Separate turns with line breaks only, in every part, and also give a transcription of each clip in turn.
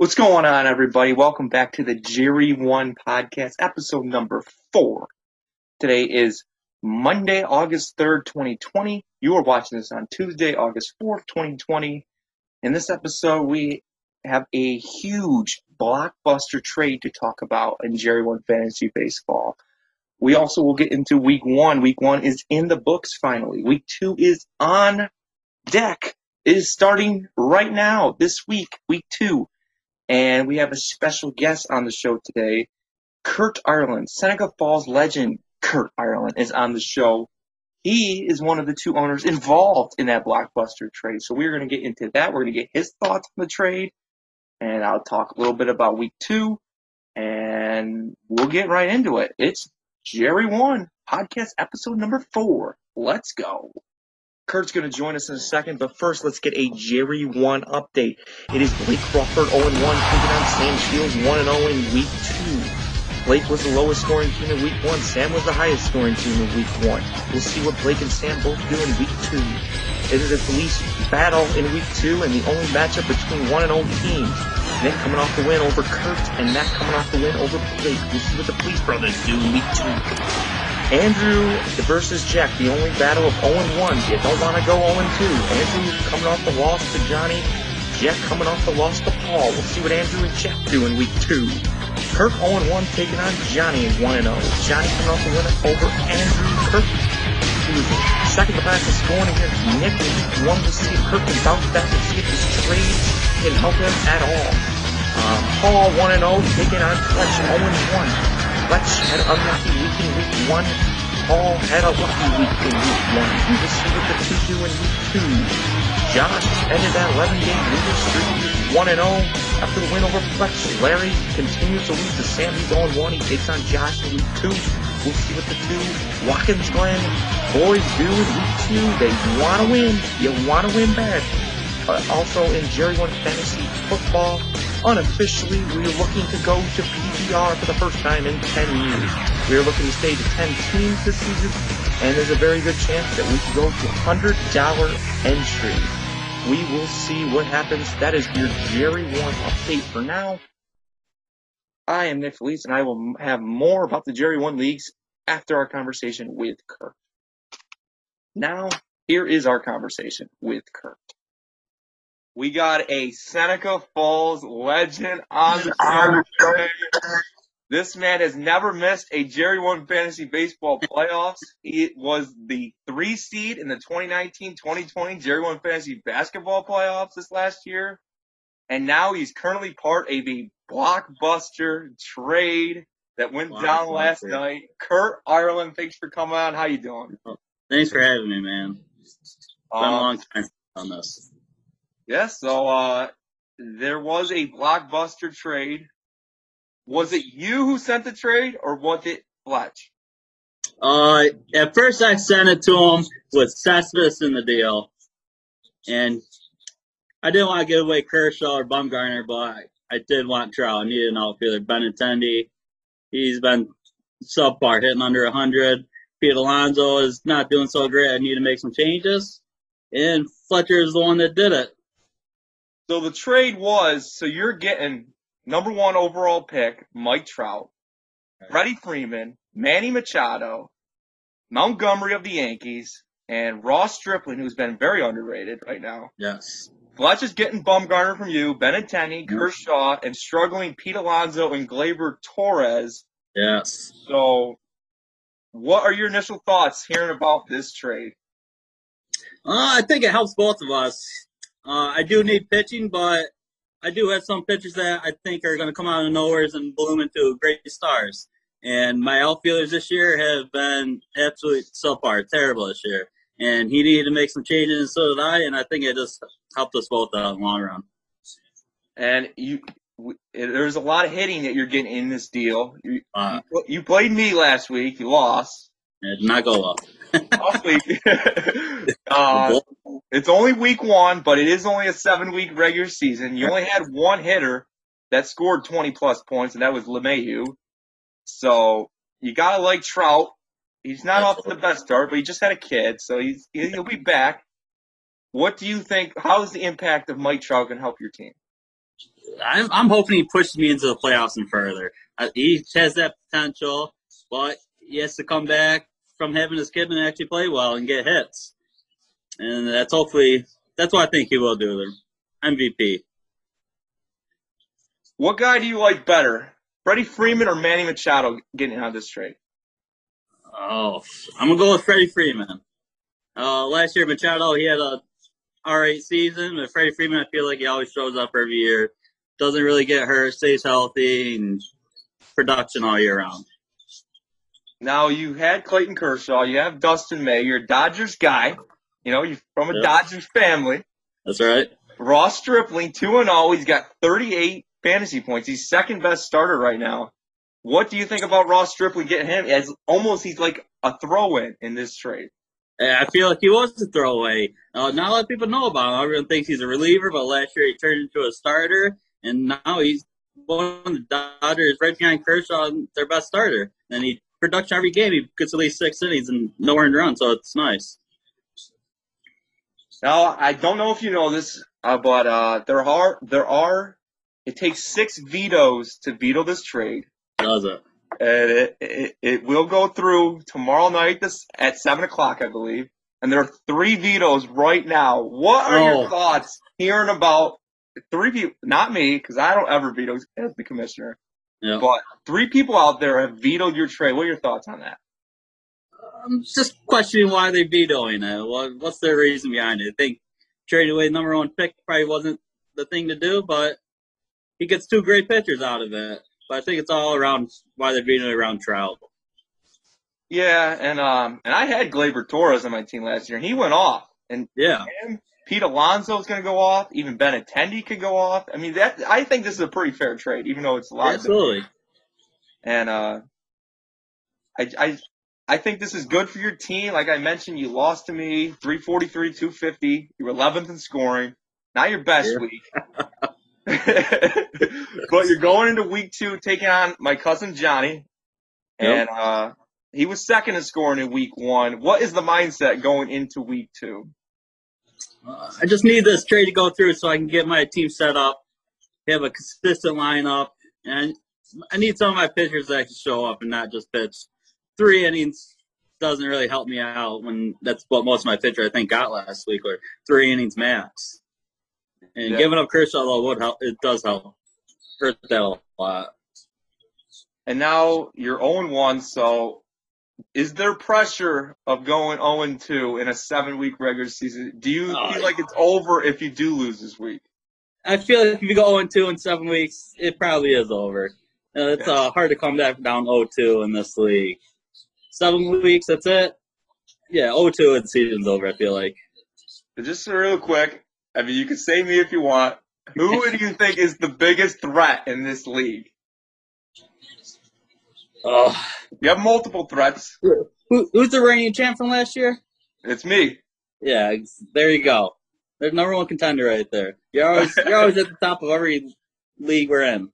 What's going on, everybody? Welcome back to the Jerry One podcast, episode number four. Today is Monday, August 3rd, 2020. You are watching this on Tuesday, August 4th, 2020. In this episode, we have a huge blockbuster trade to talk about in Jerry One Fantasy Baseball. We also will get into week one. Week one is in the books finally. Week two is on deck. It is starting right now, this week, week two. And we have a special guest on the show today. Kurt Ireland, Seneca Falls legend Kurt Ireland is on the show. He is one of the two owners involved in that blockbuster trade. So we're going to get into that. We're going to get his thoughts on the trade. And I'll talk a little bit about week two. And we'll get right into it. It's Jerry One, podcast episode number four. Let's go. Kurt's going to join us in a second, but first let's get a Jerry 1 update. It is Blake Crawford 0-1 taking on Sam Shields 1-0 in Week 2. Blake was the lowest scoring team in Week 1. Sam was the highest scoring team in Week 1. We'll see what Blake and Sam both do in Week 2. It is a Felice battle in Week 2 and the only matchup between 1-0 teams. Nick coming off the win over Kurt and Matt coming off the win over Blake. We'll see what the Felice Brothers do in Week 2. Andrew versus Jack, the only battle of 0-1. You don't want to go 0-2. Andrew coming off the loss to Johnny. Jack coming off the loss to Paul. We'll see what Andrew and Jack do in week two. Kirk 0-1 taking on Johnny in 1-0. Johnny coming off the win over Andrew. Kirk second to fastest scoring against Nick week one. We'll see if Kirk can bounce back and see if this trade can help him at all. Um, Paul 1-0 taking on Fletch 0-1. Fletch had unlucky week in week one. Paul had a lucky week in week one. We will see what the two do in week two. Josh ended that 11-game losing streak 1-0 after the win over Fletch. Larry continues to to Sam. He's 0-1. He takes on Josh in week two. We'll see what the two Watkins Glen boys do in week two. They want to win. You want to win bad. Uh, also in Jerry One Fantasy Football, unofficially, we're looking to go to PPR for the first time in 10 years. We're looking to stay to 10 teams this season, and there's a very good chance that we can go to $100 entry. We will see what happens. That is your Jerry One update for now. I am Nick Felice, and I will have more about the Jerry One leagues after our conversation with Kurt. Now, here is our conversation with Kurt. We got a Seneca Falls legend on the show. This man has never missed a Jerry One Fantasy Baseball playoffs. He was the three seed in the 2019-2020 Jerry One Fantasy Basketball playoffs this last year. And now he's currently part of a blockbuster trade that went down last night. Kurt Ireland, thanks for coming on. How you doing?
Thanks for having me, man. It's been um, a long time on this.
Yes, so uh, there was a blockbuster trade. Was it you who sent the trade, or was it Fletch?
Uh, at first I sent it to him with Cespedes in the deal, and I didn't want to give away Kershaw or Bumgarner, but I, I did want Trout. I needed an outfielder. Benintendi, he's been subpar, hitting under 100. Pete Alonso is not doing so great. I need to make some changes. And Fletcher is the one that did it.
So the trade was so you're getting number one overall pick, Mike Trout, Freddie Freeman, Manny Machado, Montgomery of the Yankees, and Ross Stripling, who's been very underrated right now.
Yes.
Fletch is getting Bumgarner from you, Benintendi, Kershaw, and struggling Pete Alonso and Gleyber Torres.
Yes.
So, what are your initial thoughts hearing about this trade?
Uh, I think it helps both of us. Uh, I do need pitching, but I do have some pitchers that I think are going to come out of nowhere and bloom into great stars. And my outfielders this year have been absolutely subpar, terrible this year. And he needed to make some changes, and so did I. And I think it just helped us both out in the long run.
And you, there's a lot of hitting that you're getting in this deal. You, uh, you played me last week. You lost.
It did not go well.
Uh, it's only week one, but it is only a seven week regular season. You only had one hitter that scored 20 plus points, and that was LeMahieu. So you gotta like Trout. He's not off to the best start, but he just had a kid, so he's he'll be back. What do you think? How is the impact of Mike Trout going to help your team?
I'm, I'm hoping he pushes me into the playoffs and further. Uh, he has that potential, but he has to come back from having his kid and actually play well and get hits. And that's hopefully that's what I think he will do. The MVP.
What guy do you like better, Freddie Freeman or Manny Machado getting out of this trade?
Oh, I'm gonna go with Freddie Freeman. Uh, last year Machado he had a R8 season, but Freddie Freeman I feel like he always shows up every year, doesn't really get hurt, stays healthy, and production all year round.
Now you had Clayton Kershaw, you have Dustin May, you're a Dodgers guy. You know, you're from a
Yep.
Dodgers family.
That's right.
Ross Stripling, 2 and 0. He's got 38 fantasy points. He's second best starter right now. What do you think about Ross Stripling getting him as almost he's like a throw in in this trade?
I feel like he was a throwaway. Uh, not a lot of people know about him. Everyone thinks he's a reliever, but last year he turned into a starter, and now he's one of the Dodgers right behind Kershaw, their best starter. And he production every game. He gets at least six innings and no earned run, so it's nice.
Now, I don't know if you know this, uh, but uh, there are there are it takes six vetoes to veto this trade,
Does it?
and it it, it will go through tomorrow night this at seven o'clock, I believe. And there are three vetoes right now. What are
Oh.
your thoughts hearing about three people? Not me, because I don't ever veto as the commissioner.
Yeah.
But three people out there have vetoed your trade. What are your thoughts on that?
I'm just questioning why they're vetoing it. What, what's their reason behind it? I think trading away number one pick probably wasn't the thing to do, but he gets two great pitchers out of it. But I think it's all around why they're vetoing around Trout.
Yeah, and um, and I had Gleyber Torres on my team last year, and he went off. And
Yeah.
him, Pete Alonso is going to go off. Even Benintendi could go off. I mean, that I think this is a pretty fair trade, even though it's a lot. of
Absolutely.
And uh, I I I think this is good for your team. Like I mentioned, you lost to me, 343, 250. You were 11th in scoring. Not your best
Yeah.
week. but you're going into week two taking on my cousin Johnny.
Yep.
And uh, he was second in scoring in week one. What is the mindset going into week two?
Uh, I just need this trade to go through so I can get my team set up, have a consistent lineup, and I need some of my pitchers that can show up and not just pitch. Three innings doesn't really help me out when that's what most of my pitcher I think got last week, or three innings max. And
Yeah.
giving up Kershaw though would help. It does help. Hurt that a lot.
And now you're 0 1, so is there pressure of going 0 2 in a seven week regular season? Do you
Oh,
feel like it's over if you do lose this week?
I feel like if you go 0 2 in seven weeks, it probably is over. Uh, it's
Yeah.
uh, hard to come back down 0 2 in this league. Seven weeks, that's it. Yeah, 0 2 and season's over, I feel like.
But just real quick, I mean, you can say me if you want. Who do you think is the biggest threat in this league?
Oh,
You have multiple threats.
Who, who's the reigning champ from last year?
It's me.
Yeah, there you go. There's number one contender right there. You're always you're always at the top of every league we're in.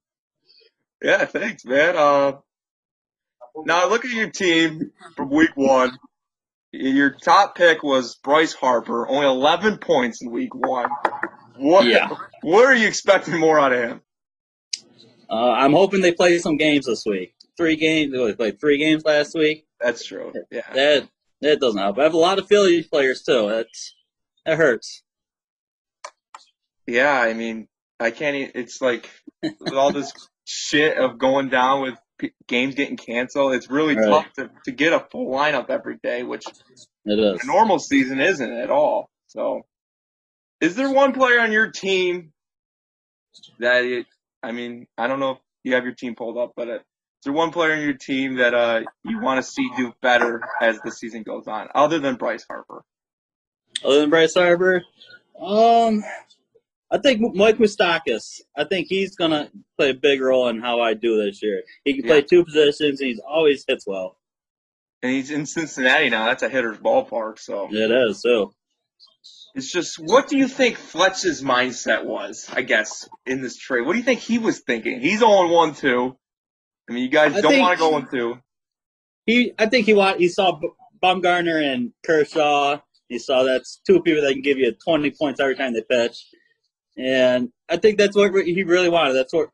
Yeah, thanks, man. Uh, now look at your team from week one. Your top pick was Bryce Harper, only 11 points in week one. What?
Yeah.
What are you expecting more out of him?
Uh, I'm hoping they play some games this week. Three games. They played three games last week.
That's true. Yeah.
That that doesn't help. I have a lot of Phillies players too. That's that hurts.
Yeah, I mean, I can't. e it's like with all this shit of going down with p- games getting canceled. It's really
Right.
tough to, to get a full lineup every day, which
It is.
a normal season isn't at all. So, is there one player on your team that it? I mean, I don't know if you have your team pulled up, but is there one player on your team that uh you want to see do better as the season goes on, other than Bryce Harper?
Other than Bryce Harper, um, I think Mike Moustakas. I think he's gonna play a big role in how I do this year. He can play
Yeah.
two positions. And he's always hits well.
And he's in Cincinnati now. That's a hitter's ballpark. So
It is too.
it's just, what do you think Fletch's mindset was? I guess in this trade, what do you think he was thinking? He's on one too. I mean, you guys
I
don't want to go one two.
He, I think he want. He saw Bumgarner and Kershaw. He saw that's two people that can give you 20 points every time they pitch. and I think that's what he really wanted. That's what.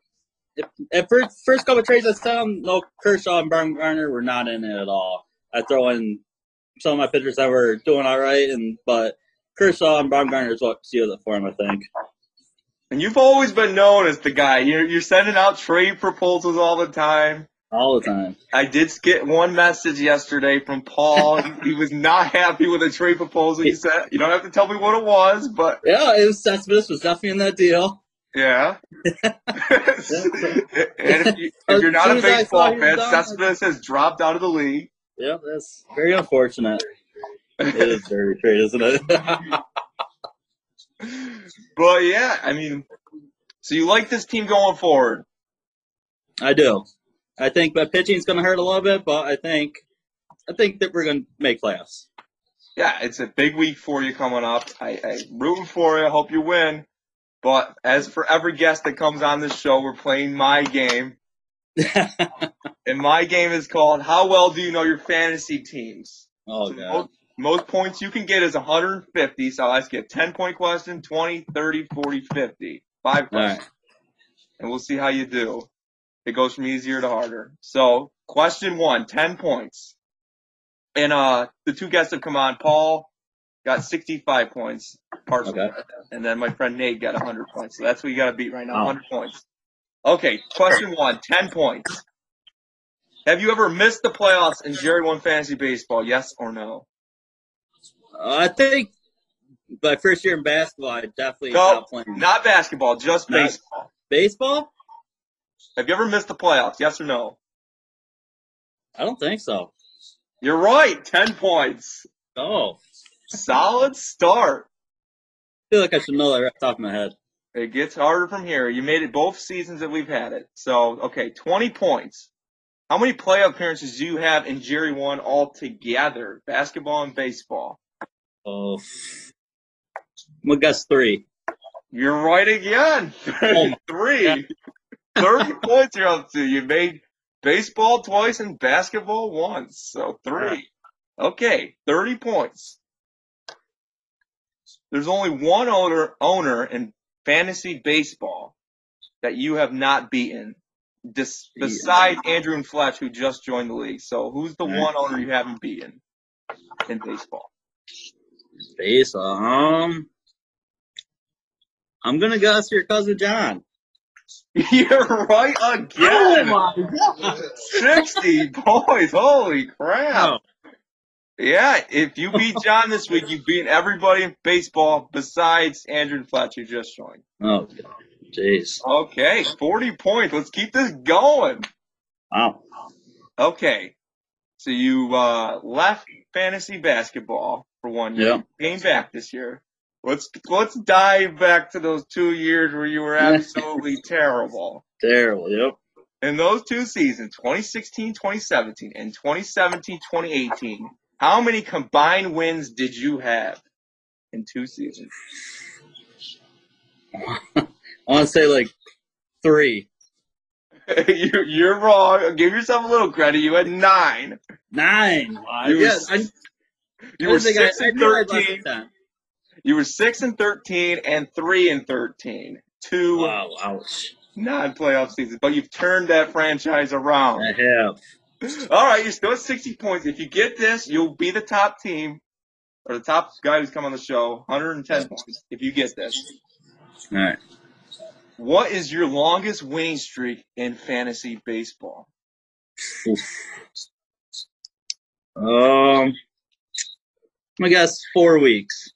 If, at first, first couple of trades I saw him, no Kershaw and Bumgarner were not in it at all. I throw in some of my pitchers that were doing all right, and but Kershaw and Bumgarner is what sealed it for him. I think.
And you've always been known as the guy. You're you're sending out trade proposals all the time.
All the time.
I did get one message yesterday from Paul. he was not happy with the trade proposal. He said, "You don't have to tell me what it was, but
yeah, it was Cespedes was definitely in that deal."
Yeah. and if, you, if you're not a baseball fan, Cespedes has dropped out of the league.
Yeah, that's very unfortunate. it is very trade, isn't it?
But yeah, I mean, so you like this team going forward?
I do. I think my pitching's going to hurt a little bit, but I think I think that we're going to make playoffs.
Yeah, it's a big week for you coming up. I, I'm rooting for you. I hope you win. But as for every guest that comes on this show, we're playing my game. and my game is called How Well Do You Know Your Fantasy Teams?
Oh,
so
God.
Most, most, points you can get is 150. So I'll ask you a 10 point question 20, 30, 40, 50. Five questions. Right. And we'll see how you do. It goes from easier to harder. So, question one 10 points. And uh, the two guests have come on. Paul got 65 points partially. Okay. And then my friend Nate got 100 points. So that's what you got to beat right now oh. 100 points. Okay, question one 10 points. Have you ever missed the playoffs in Jerry One Fantasy Baseball? Yes or no?
I think my first year in basketball, I definitely
no, not basketball, just not baseball.
Baseball?
Have you ever missed the playoffs? Yes or no?
I don't think so.
You're right. 10 points.
Oh.
Solid start.
I feel like I should know that right off the top of my head.
It gets harder from here. You made it both seasons that we've had it. So, okay, 20 points. How many playoff appearances do you have in Jerry One altogether? Basketball and baseball.
Oh, I'm gonna guess three.
You're right again. Oh, three. 30 points you're up to. You made baseball twice and basketball once. So three. Okay, 30 points. There's only one owner owner in fantasy baseball that you have not beaten, dis- besides Andrew and Fletch, who just joined the league. So who's the mm-hmm. one owner you haven't beaten in baseball?
Baseball, um, I'm gonna guess your cousin John.
You're right again. Oh my god. 60 points. Holy crap. Oh. Yeah, if you beat John this week, you've beaten everybody in baseball besides Andrew Fletcher just joined.
Oh, jeez.
Okay, 40 points. Let's keep this going.
Wow.
Okay, so you uh, left fantasy basketball for one year.
Yeah.
Came back this year. Let's let's dive back to those two years where you were absolutely terrible.
Terrible, yep.
In those two seasons, 2016, 2017, and 2017, 2018, how many combined wins did you have in two seasons?
I want to say like three.
you're, you're wrong. Give yourself a little credit. You had nine.
Nine.
You yes, were, I, you were six I, and thirteen. You were six and thirteen and three and thirteen. Two
wow, ouch.
non-playoff seasons, but you've turned that franchise around.
I have.
All right, you're still at sixty points. If you get this, you'll be the top team or the top guy who's come on the show. 110 points if you get this.
All right.
What is your longest winning streak in fantasy baseball?
Um, I guess four weeks.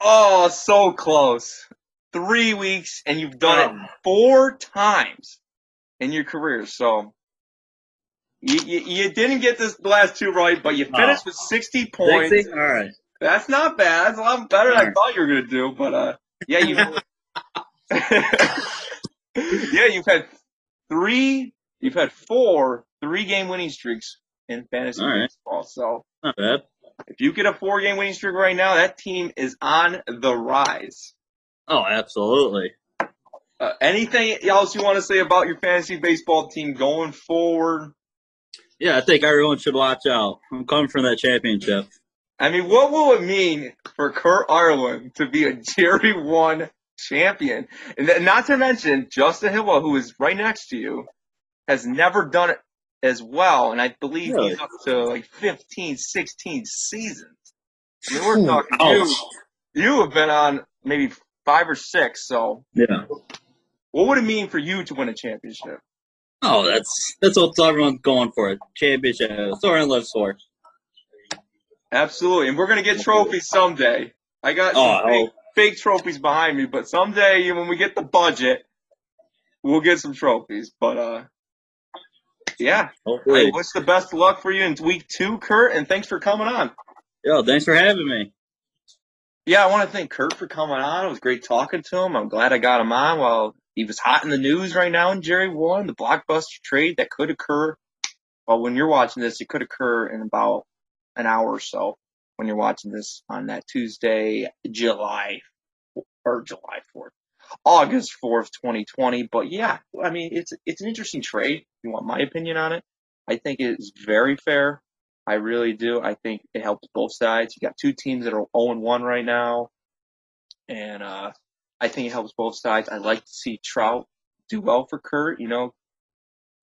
Oh, so close. Three weeks, and you've done it four times in your career. So you, you, you didn't get this last two right, but you finished oh. with 60 points.
60? All right.
That's not bad. That's a lot better than I thought you were going to do. But uh, yeah, you. yeah, you've had three. You've had four three-game winning streaks in fantasy baseball. So
not bad.
If you get a four game winning streak right now, that team is on the rise.
Oh, absolutely.
Uh, anything else you want to say about your fantasy baseball team going forward?
Yeah, I think everyone should watch out. I'm coming from that championship.
I mean, what will it mean for Kurt Ireland to be a Jerry One champion. And not to mention, Justin Hillwell, who is right next to you, has never done it as well. And I believe
Really?
he's up to like 15, 16 seasons. I mean, we're talking
Oh.
you. You have been on maybe five or six. So,
Yeah.
what would it mean for you to win a championship?
Oh, that's that's what everyone's going for. A championship. What everyone lives.
Absolutely. And we're going to get trophies someday. I got
Oh,
big, big trophies behind me, but someday when we get the budget, we'll get some trophies. But, uh, yeah,
Hopefully.
wish the best of luck for you in week two, Kurt, and thanks for coming on.
Yo, thanks for having me.
Yeah, I want to thank Kurt for coming on. It was great talking to him. I'm glad I got him on while he was hot in the news right now in Jerry One, the blockbuster trade that could occur. Well, when you're watching this, it could occur in about an hour or so when you're watching this on that Tuesday, July or July 4th, August 4th, 2020. But yeah, I mean, it's, it's an interesting trade. You want my opinion on it? I think it is very fair. I really do. I think it helps both sides. You got two teams that are 0 1 right now. And uh, I think it helps both sides. I like to see Trout do well for Kurt. You know,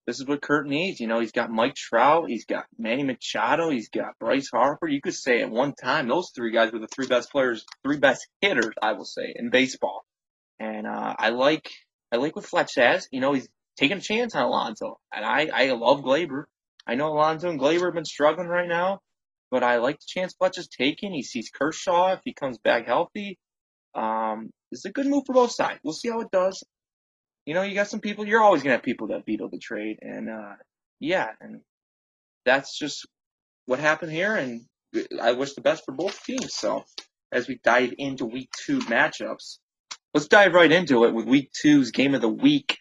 this is what Kurt needs. You know, he's got Mike Trout, he's got Manny Machado, he's got Bryce Harper. You could say at one time those three guys were the three best players, three best hitters, I will say, in baseball. And uh, I like I like what Fletch says. You know, he's taking a chance on Alonso, and I I love Gleyber. I know Alonso and Gleyber have been struggling right now, but I like the chance Fletch is taking. He sees Kershaw if he comes back healthy. Um, it's a good move for both sides. We'll see how it does. You know, you got some people. You're always gonna have people that veto the trade, and uh, yeah, and that's just what happened here. And I wish the best for both teams. So, as we dive into week two matchups, let's dive right into it with week two's game of the week.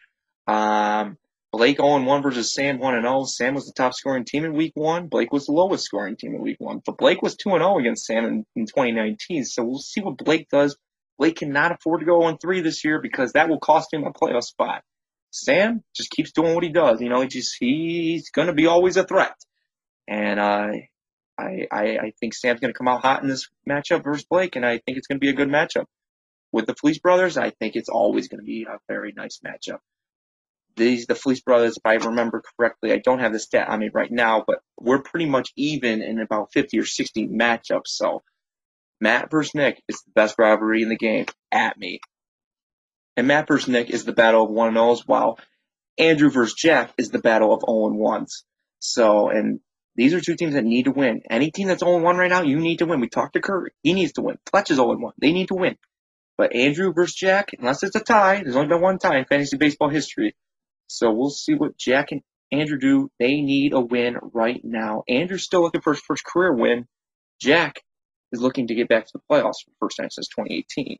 Um, Blake 0 1 versus Sam 1 0. Sam was the top scoring team in week one. Blake was the lowest scoring team in week one. But Blake was 2 0 against Sam in, in 2019. So we'll see what Blake does. Blake cannot afford to go 0 3 this year because that will cost him a playoff spot. Sam just keeps doing what he does. You know, he just he's going to be always a threat. And uh, I, I I think Sam's going to come out hot in this matchup versus Blake, and I think it's going to be a good matchup. With the Fleece brothers, I think it's always going to be a very nice matchup these the Fleece brothers, if I remember correctly, I don't have the stat on me right now, but we're pretty much even in about 50 or 60 matchups. So Matt versus Nick is the best rivalry in the game at me. And Matt versus Nick is the battle of 1 and 0s, while Andrew versus Jack is the battle of 0 1s. So, and these are two teams that need to win. Any team that's 0 1 right now, you need to win. We talked to Curry. He needs to win. Fletch is 0 1. They need to win. But Andrew versus Jack, unless it's a tie, there's only been one tie in fantasy baseball history. So we'll see what Jack and Andrew do. They need a win right now. Andrew's still looking for his first career win. Jack is looking to get back to the playoffs for the first time since 2018.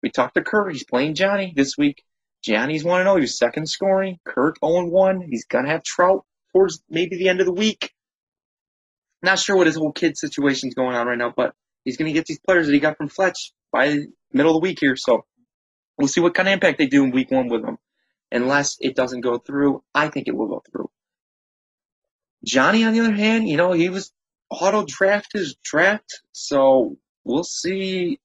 We talked to Kurt. He's playing Johnny this week. Johnny's 1 0. He's second scoring. Kurt 0 1. He's going to have Trout towards maybe the end of the week. Not sure what his whole kid situation's going on right now, but he's going to get these players that he got from Fletch by middle of the week here. So we'll see what kind of impact they do in week one with them. unless it doesn't go through. I think it will go through. Johnny, on the other hand, you know, he was auto draft his draft, so we'll see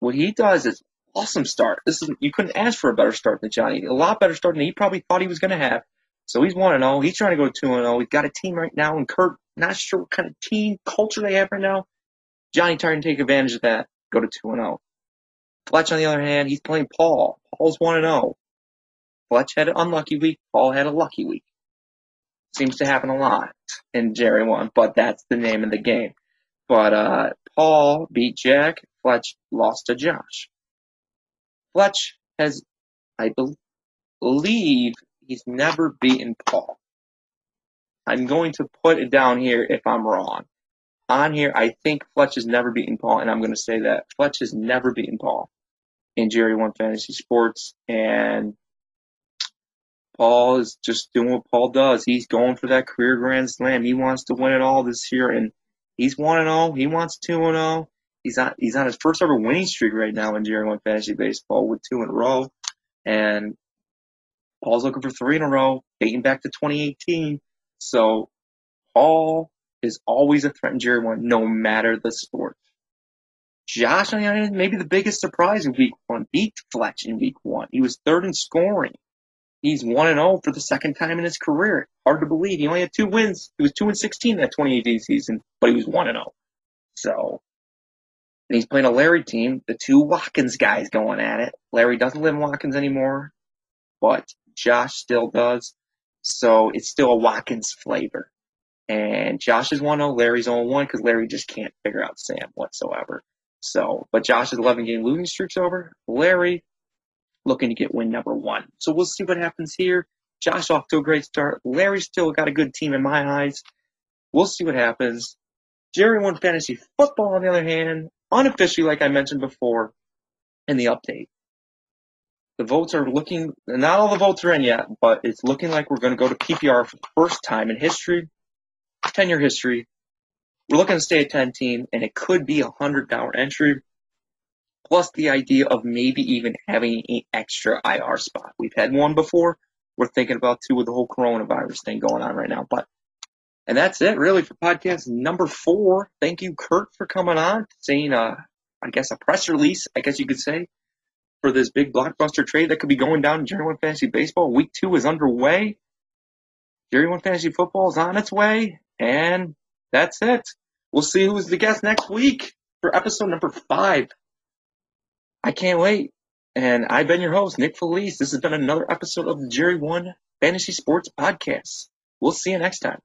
what he does. It's awesome start. This is you couldn't ask for a better start than Johnny. A lot better start than he probably thought he was going to have. So he's one and zero. He's trying to go two and oh. zero. He's got a team right now, and Kurt not sure what kind of team culture they have right now. Johnny trying to take advantage of that. Go to two and zero. Fletch, on the other hand, he's playing Paul. Paul's one and zero. Fletch had an unlucky week. Paul had a lucky week. Seems to happen a lot in Jerry one, but that's the name of the game. But uh, Paul beat Jack. Fletch lost to Josh. Fletch has, I be- believe, he's never beaten Paul. I'm going to put it down here if I'm wrong. On here, I think Fletch has never beaten Paul, and I'm going to say that Fletch has never beaten Paul in Jerry One Fantasy Sports, and Paul is just doing what Paul does. He's going for that career grand slam. He wants to win it all this year, and he's one and zero. He wants two and zero. He's on he's on his first ever winning streak right now in Jerry One Fantasy Baseball with two in a row, and Paul's looking for three in a row, dating back to 2018. So Paul is always a threat in Jerry One, no matter the sport. Josh, on the other hand, maybe the biggest surprise in week one, beat Fletch in week one. He was third in scoring. He's 1 and 0 for the second time in his career. Hard to believe. He only had two wins. He was 2 and 16 that 2018 season, but he was 1 and 0. So, and he's playing a Larry team, the two Watkins guys going at it. Larry doesn't live in Watkins anymore, but Josh still does. So it's still a Watkins flavor. And Josh is 1 0, Larry's 0 1 because Larry just can't figure out Sam whatsoever. So, but Josh's 11 game losing streak's over. Larry looking to get win number one. So we'll see what happens here. Josh off to a great start. Larry still got a good team in my eyes. We'll see what happens. Jerry One fantasy football on the other hand, unofficially, like I mentioned before, in the update. The votes are looking, not all the votes are in yet, but it's looking like we're going to go to PPR for the first time in history, 10 year history. We're looking to stay a 10 team, and it could be a $100 entry plus the idea of maybe even having an extra IR spot. We've had one before. We're thinking about two with the whole coronavirus thing going on right now. But and that's it really for podcast number four. Thank you, Kurt, for coming on, saying uh I guess a press release, I guess you could say, for this big blockbuster trade that could be going down in Jerry One Fantasy Baseball. Week two is underway. Jerry One Fantasy Football is on its way, and that's it. We'll see who's the guest next week for episode number five. I can't wait. And I've been your host, Nick Felice. This has been another episode of the Jerry One Fantasy Sports Podcast. We'll see you next time.